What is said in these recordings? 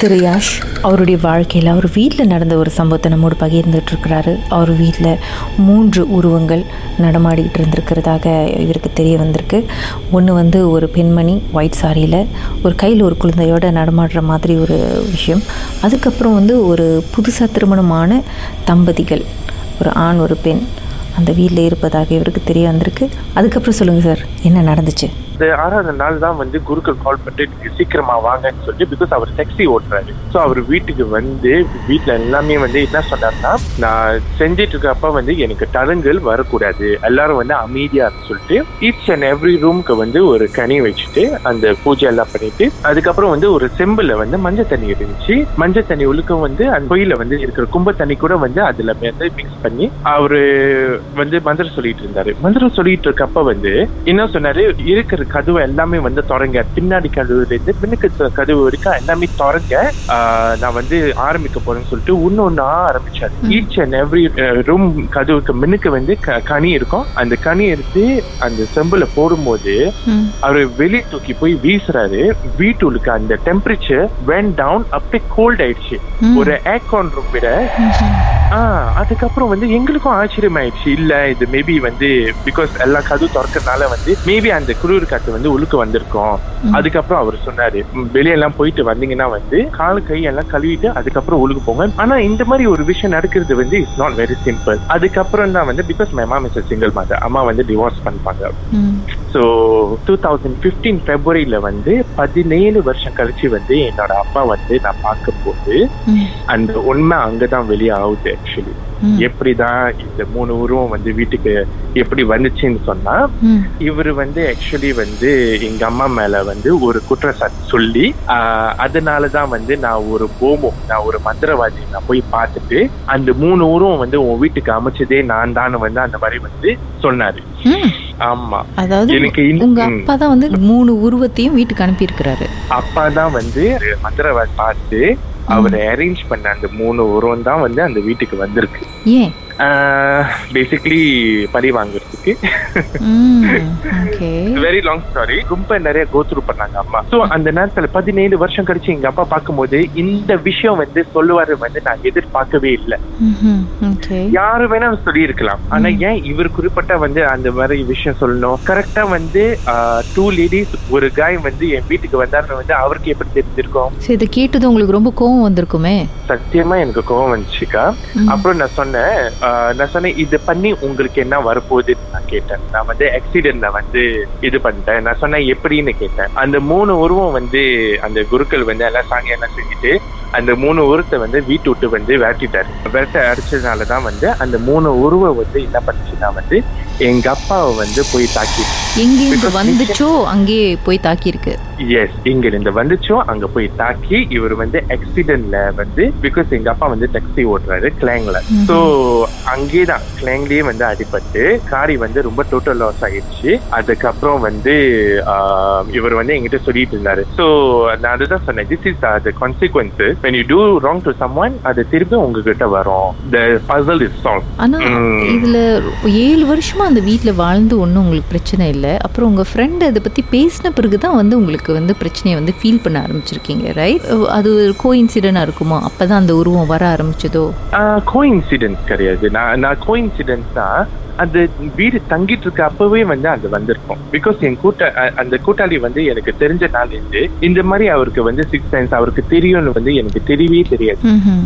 திரு யாஷ் அவருடைய வாழ்க்கையில் அவர் வீட்டில் நடந்த ஒரு சம்பவத்தை நம்மோடு பகிர்ந்துட்டு இருக்கிறாரு. அவர் வீட்டில் மூன்று உருவங்கள் நடமாடிக்கிட்டு இருந்திருக்கிறதாக இவருக்கு தெரிய வந்திருக்கு. ஒன்று வந்து ஒரு பெண்மணி ஒயிட் சாரியில் ஒரு கையில் ஒரு குழந்தையோட நடமாடுற மாதிரி ஒரு விஷயம். அதுக்கப்புறம் வந்து ஒரு புதுசாக திருமணமான தம்பதிகள் ஒரு ஆண் ஒரு பெண் அந்த வீட்டில் இருப்பதாக இவருக்கு தெரிய வந்திருக்கு. அதுக்கப்புறம் சொல்லுங்கள் சார் என்ன நடந்துச்சு? இந்த ஆறாவது நாள் தான் வந்து குருக்கள் கால் பண்ணிட்டு நீங்க சீக்கிரமா வாங்கன்னு சொல்லி பிகாஸ் அவர் டாக்ஸி ஓட்டுறாரு. ஸோ அவர் வீட்டுக்கு வந்து வீட்டுல எல்லாமே வந்து என்ன சொன்னார்னா நான் செஞ்சிட்டு இருக்கப்ப வந்து எனக்கு தடங்கள் வரக்கூடாது. எல்லாரும் வந்து அமைதியா சொல்லிட்டு ஈச் அண்ட் எவ்ரி ரூம்க்கு வந்து ஒரு கனி வச்சுட்டு அந்த பூஜை எல்லாம் பண்ணிட்டு அதுக்கப்புறம் வந்து ஒரு செம்பில் வந்து மஞ்சள் தண்ணி இருந்துச்சு. மஞ்சள் தண்ணி உழுக்கம் வந்து அந்த கோயில வந்து இருக்கிற கும்ப தண்ணி கூட வந்து அதுல வந்து மிக்ஸ் பண்ணி அவரு வந்து மந்திரம் சொல்லிட்டு இருந்தாரு. மந்திரம் சொல்லிட்டு இருக்கப்ப வந்து என்ன சொன்னாரு? இருக்கிற கதவு எல்லாமே வந்து தொடங்க. பின்னாடி கதவுல இருந்து பின்னுக்கு கதவு வரைக்கும் எல்லாமே தொடங்க நான் வந்து ஆரம்பிக்க போறேன்னு சொல்லிட்டு ஒன்னு ஒன்னா ஆரம்பிச்சாரு ஈச் அண்ட் எவ்ரி ரூம் கதவுக்கு முன்னுக்கு வந்து கனி இருக்கும். அந்த கனி எடுத்து அந்த செம்புல போடும்போது அவரு வெளியே தூக்கி போய் வீசுறாரு. வீட்டுக்கு அந்த டெம்பரேச்சர் வென் டவுன் அப்படியே கோல்ட் ஆயிடுச்சு. ஒரு ஏர்கான் ரூம் விட அதுக்கப்புறம் வந்து எங்களுக்கும் ஆச்சரியம் ஆயிடுச்சு இல்ல இது மேபி வந்து பிகாஸ் எல்லா கதவு திறக்கறதுனால வந்து மேபி அந்த குளிர் காத்து வந்து உழுக்க வந்திருக்கும். அதுக்கப்புறம் அவர் சொன்னாரு "ம், வெளியெல்லாம் போயிட்டு வந்தீங்கன்னா வந்து கால் கை எல்லாம் கழுவிட்டு அதுக்கப்புறம் உழுக்கு போங்க. ஆனா இந்த மாதிரி ஒரு விஷயம் நடக்கிறது வந்து இட்ஸ் நாட் வெரி சிம்பிள் அதுக்கப்புறம் தான் வந்து because my mom is single mother அம்மா வந்து டிவோர்ஸ் பண்ணிப்பாங்க. ஸோ டூ தௌசண்ட் ஃபிஃப்டீன் ஃபெப்ரவரியில வந்து பதினேழு வருஷம் கழிச்சு வந்து என்னோட அப்பா வந்து நான் பார்க்கும்போது அந்த உண்மை அங்கதான் வெளியே ஆகுது ஆக்சுவலி எப்படிதான் இந்த மூணு உருவம் வந்து வீட்டுக்கு எப்படி வந்துச்சுன்னு சொன்னா இவரு வந்து ஆக்சுவலி வந்து எங்க அம்மா மேல வந்து ஒரு குற்றச்சாட்டு சொல்லி அதனாலதான் வந்து நான் ஒரு போமோ நான் ஒரு மந்திரவாதி நான் போய் பார்த்துட்டு அந்த மூணு உருவம் வந்து உன் வீட்டுக்கு அமைச்சதே நான் தான் வந்து அந்த மாதிரி வந்து சொன்னாரு. ஆமா. அதாவது உங்க. அப்பா தான் வந்து மூணு உருவத்தையும் வீட்டுக்கு அனுப்பியிருக்கிறாரு. அப்பா தான் வந்து மந்திரவாதி பார்த்து அவரை அரேஞ்ச் பண்ண அந்த மூணு உருவம் தான் வந்து அந்த வீட்டுக்கு வந்திருக்கு. ஏன்? பேசிக்கலி பழி வாங்குறதுக்கு. வெரி லாங் ஸ்டாரி ரொம்ப நிறைய கோத்ரூ பண்ணாங்க அம்மா. சோ அந்த நேரத்துல பதினேழு வருஷம் கழிச்சு எங்க அப்பா பார்க்கும்போது இந்த விஷயம் வந்து சொல்லுவாரு வந்து நான் எதிர்பார்க்கவே இல்லை. யாரு வேணாலும் சொல்லி இருக்கலாம் ஆனா ஏன் இவர் குறிப்பிட்ட வந்து அந்த மாதிரி விஷயம் சொல்லணும்? கரெக்டா வந்து டூ லேடிஸ் ஒரு காய் வந்து என் வீட்டுக்கு வந்தாருன்னு வந்து அவருக்கு எப்படி தெரிஞ்சிருக்கும்? சரி இதை கேட்டது உங்களுக்கு ரொம்ப கோவம் வந்திருக்குமே. சத்தியமா எனக்கு கோவம் வந்துச்சுக்கா. அப்புறம் நான் சொன்னேன் நான் சொன்னேன் இது பண்ணி உங்களுக்கு என்ன வரப்போகுதுன்னு நான் கேட்டேன். நான் வந்து ஆக்சிடென்ட்ல வந்து இது பண்ணிட்டேன். நான் சொன்னேன் எப்படின்னு கேட்டேன். அந்த மூணு உருவம் வந்து அந்த குருக்கள் வந்து எல்லாம் சாங்கி எல்லாம் செஞ்சுட்டு அந்த மூணு உருவத்தை வந்து வீட்டு விட்டு வந்து விரட்டிட்டாரு. விரட்ட அடிச்சதுனால தான் வந்து அந்த மூணு உருவம் வந்து என்ன பண்ணுச்சுன்னா வந்து எங்க அப்பாவை வந்து போய் தாக்கி. எங்கேருந்து வந்துச்சோ அங்கேயே போய் தாக்கியிருக்கு. எஸ் இங்க இருந்து வந்துச்சோ அங்க போய் தாக்கி இவர் வந்து ஆக்சிடென்ட்ல வந்து பிகாஸ் எங்க அப்பா வந்து டாக்ஸி ஓட்டுறாரு கிளாங்ல ம்ஹும். சோ அங்கேதான் கிளாங்லயே வந்து அடிபட்டு காரி வந்து ரொம்ப டோட்டல் லாஸ் ஆயிடுச்சு அதுக்கப்புறம் வந்து இவர் வந்து என்கிட்ட சொல்லிட்டு இருந்தாரு. சோ நான் அதுதான் சொன்னேன் this is the consequences when you do wrong to someone அது திருப்பி உங்ககிட்ட வரும். The puzzle is solved. ஆனா. இதுல ஏழு வருஷமா அந்த வீட்ல வாழ்ந்து ஒன்றும் உங்களுக்கு பிரச்சனை இல்லை. அப்புறம் உங்க ஃப்ரெண்ட் அதை பத்தி பேசின பிறகு தான் வந்து உங்களுக்கு வந்து பிரச்சனையை வந்து ஃபீல் பண்ண ஆரம்பிச்சிருக்கீங்க ரைட் அது கோ இன்சிடென்டா இருக்குமா? அப்பதான் அந்த உருவம் வர ஆரம்பிச்சதோ? கோ இன்சிடென்ட் கிடையாது. நான் நான் கோ இன்சிடென்ட் தான் அந்த வீடு தங்கிட்டு இருக்க அப்பவே வந்து அது வந்திருக்கும். பிகாஸ் என் கூட்ட அந்த கூட்டாளி வந்து எனக்கு தெரிஞ்ச நாள் இருந்து இந்த மாதிரி அவருக்கு வந்து சிக்ஸ் சென்ஸ் அவருக்கு தெரியும்னு வந்து எனக்கு தெரியவே தெரியாது.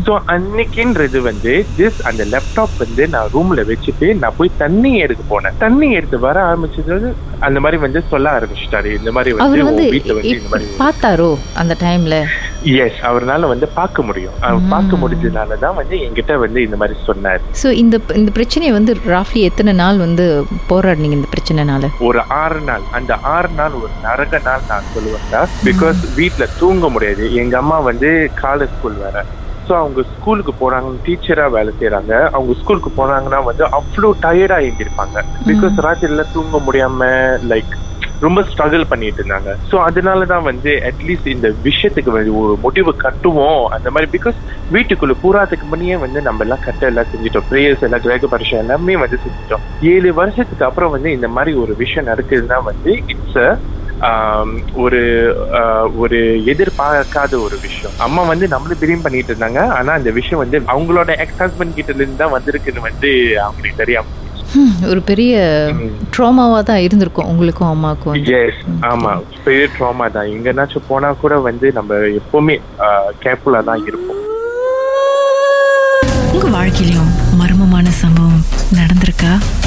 ஸோ அன்னைக்குன்றது வந்து ஜஸ்ட் அந்த லேப்டாப் வந்து நான் ரூம்ல வச்சுட்டு நான் போய் தண்ணி எடுக்க போனேன். தண்ணி எடுத்து வர ஆரம்பிச்சது அந்த மாதிரி வந்து சொல்ல ஆரம்பிச்சிட்டாரு. இந்த மாதிரி வந்து அவர் வந்து உன் வீட்டுல வந்து இந்த எப்- மாதிரி பார்த்தாரோ அந்த டைம்ல எஸ் அவர்னால வந்து பார்க்க முடியும். அவர் பார்க்க முடிஞ்சதுனால தான் வந்து என்கிட்ட வந்து இந்த மாதிரி சொன்னார். ஸோ இந்த இந்த பிரச்சனையை வந்து ராஃப்லி எத்தனை நாள் வந்து போராடினீங்க இந்த பிரச்சனைனால? ஒரு ஆறு நாள். அந்த ஆறு நாள் ஒரு நரக நாள் நான் சொல்லுவேன் பிகாஸ் வீட்ல தூங்க முடியாது. எங்க அம்மா வந்து காலேஜ் ஸ்கூல் வேற. ஸோ அவங்க ஸ்கூலுக்கு போறாங்க டீச்சரா வேலை செய்யறாங்க அவங்க ஸ்கூலுக்கு போனாங்கன்னா வந்து அவ்வளோ டயர்டா எழுந்திருப்பாங்க பிகாஸ் ராத்திரில தூங்க முடியாம லைக் ரொம்ப ஸ்ட்ரகிள் பண்ணிட்டு இருந்தாங்க. ஸோ அதனால தான் வந்து அட்லீஸ்ட் இந்த விஷயத்துக்கு வந்து ஒரு முடிவு கட்டுவோம். அந்த மாதிரி பிகாஸ் வீட்டுக்குள்ள பூராத்துக்கு முன்னே வந்து நம்ம எல்லாம் கட்ட எல்லாம் செஞ்சுட்டோம். ப்ரேயர்ஸ் எல்லாம் கிரக பரிசம் எல்லாமே வந்து செஞ்சுட்டோம். ஏழு வருஷத்துக்கு அப்புறம் வந்து இந்த மாதிரி ஒரு விஷயம் நடக்குதுன்னா வந்து இட்ஸ் அ ஒரு ஒரு எதிர்பார்க்காத ஒரு விஷயம். அம்மா வந்து நம்மளும் பிரியம் பண்ணிட்டு இருந்தாங்க. ஆனா அந்த விஷயம் வந்து அவங்களோட எக்ஸ் ஹஸ்பண்ட் கிட்ட இருந்து தான் வந்திருக்குன்னு வந்து அவங்களுக்கு தெரியாம ஒரு பெரிய ட்ராமாவாக தான் இருந்திருக்கும் உங்களுக்கும் அம்மாவுக்கும் வந்து. எஸ் ஆமா. பெரிய ட்ராமா தான். எங்கனாச்சும் போனா கூட வந்து நம்ம எப்பவுமே கேர்ஃபுல்லா தான் இருப்போம். உங்க வாழ்க்கையிலும் மர்மமான சம்பவம் நடந்திருக்கா?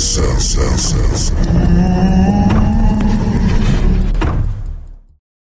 yourself.